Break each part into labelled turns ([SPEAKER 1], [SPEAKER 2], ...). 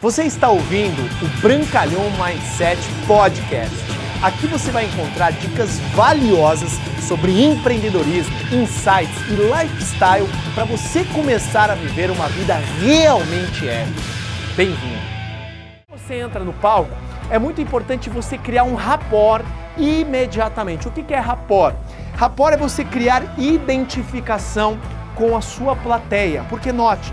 [SPEAKER 1] Você está ouvindo o Brancalhão Mindset Podcast. Aqui você vai encontrar dicas valiosas sobre empreendedorismo, insights e lifestyle para você começar a viver uma vida realmente épica. Bem-vindo! Quando você entra no palco, é muito importante você criar um rapport imediatamente. O que é rapport? Rapport é você criar identificação com a sua plateia, porque note,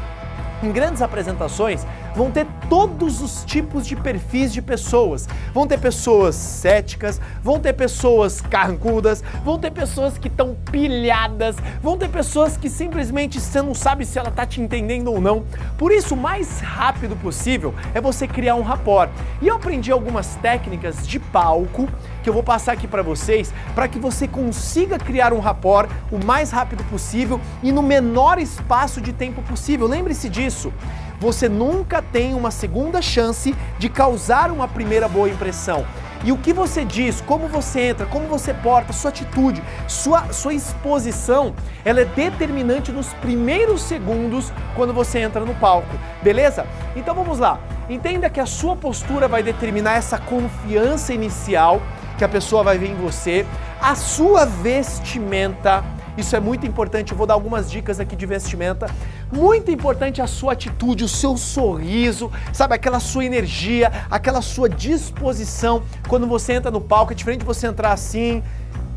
[SPEAKER 1] em grandes apresentações, vão ter todos os tipos de perfis de pessoas. Vão ter pessoas céticas, vão ter pessoas carrancudas, vão ter pessoas que estão pilhadas, vão ter pessoas que simplesmente você não sabe se ela está te entendendo ou não. Por isso, o mais rápido possível é você criar um rapport. E eu aprendi algumas técnicas de palco que eu vou passar aqui para vocês para que você consiga criar um rapport o mais rápido possível e no menor espaço de tempo possível. Lembre-se disso você nunca tem uma segunda chance de causar uma primeira boa impressão. E o que você diz, como você entra, como você porta, sua atitude, sua, sua exposição, ela é determinante nos primeiros segundos quando você entra no palco, beleza? Então vamos lá. Entenda que a sua postura vai determinar essa confiança inicial que a pessoa vai ver em você, a sua vestimenta isso é muito importante. Eu vou dar algumas dicas aqui de vestimenta. Muito importante a sua atitude, o seu sorriso, sabe? Aquela sua energia, aquela sua disposição. Quando você entra no palco, é diferente você entrar assim,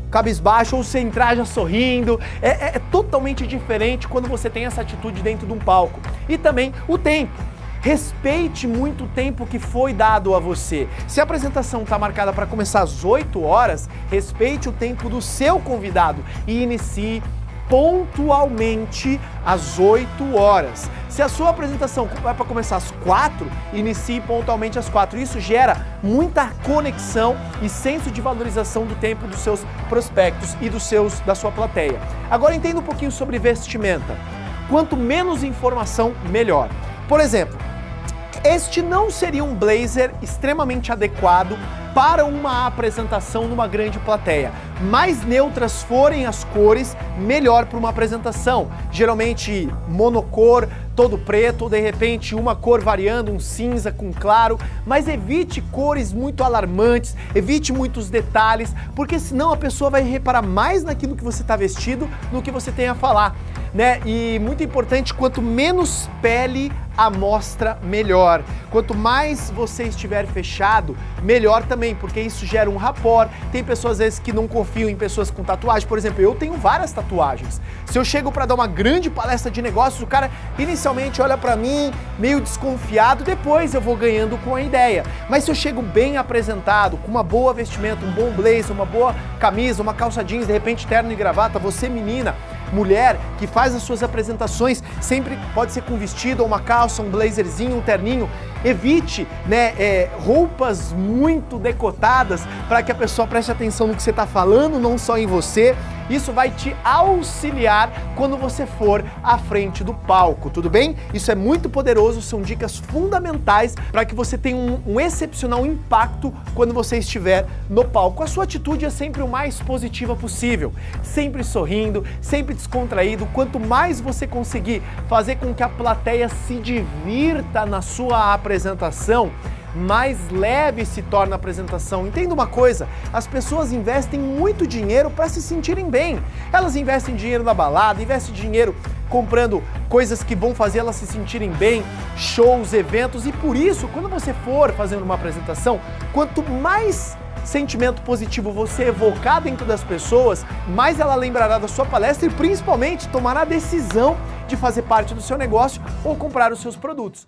[SPEAKER 1] cabisbaixo, ou você entrar já sorrindo. É, é, é totalmente diferente quando você tem essa atitude dentro de um palco. E também o tempo. Respeite muito o tempo que foi dado a você. Se a apresentação está marcada para começar às 8 horas, respeite o tempo do seu convidado e inicie pontualmente às 8 horas. Se a sua apresentação vai para começar às 4, inicie pontualmente às 4. Isso gera muita conexão e senso de valorização do tempo dos seus prospectos e dos seus da sua plateia. Agora entenda um pouquinho sobre vestimenta. Quanto menos informação, melhor. Por exemplo, este não seria um blazer extremamente adequado para uma apresentação numa grande plateia. Mais neutras forem as cores, melhor para uma apresentação. Geralmente monocor, todo preto, ou de repente uma cor variando, um cinza com claro, mas evite cores muito alarmantes, evite muitos detalhes, porque senão a pessoa vai reparar mais naquilo que você está vestido no que você tem a falar né? E muito importante, quanto menos pele a mostra, melhor. Quanto mais você estiver fechado, melhor também, porque isso gera um rapport. Tem pessoas às vezes que não confiam em pessoas com tatuagem. Por exemplo, eu tenho várias tatuagens. Se eu chego para dar uma grande palestra de negócios, o cara inicialmente olha para mim meio desconfiado, depois eu vou ganhando com a ideia. Mas se eu chego bem apresentado, com uma boa vestimenta, um bom blazer, uma boa camisa, uma calça jeans, de repente terno e gravata, você menina, mulher que faz as suas apresentações, sempre pode ser com vestido ou uma calça, um blazerzinho, um terninho. Evite né, é, roupas muito decotadas para que a pessoa preste atenção no que você está falando, não só em você. Isso vai te auxiliar quando você for à frente do palco, tudo bem? Isso é muito poderoso, são dicas fundamentais para que você tenha um, um, excepcional impacto quando você estiver no palco. A sua atitude é sempre o mais positiva possível, sempre sorrindo, sempre descontraído. Quanto mais você conseguir fazer com que a plateia se divirta na sua apresentação, mais leve se torna a apresentação. Entenda uma coisa: as pessoas investem muito dinheiro para se sentirem bem. Elas investem dinheiro na balada, investem dinheiro comprando coisas que vão fazer elas se sentirem bem, shows, eventos, e por isso, quando você for fazendo uma apresentação, quanto mais sentimento positivo você evocar dentro das pessoas, mais ela lembrará da sua palestra e principalmente tomará a decisão de fazer parte do seu negócio ou comprar os seus produtos.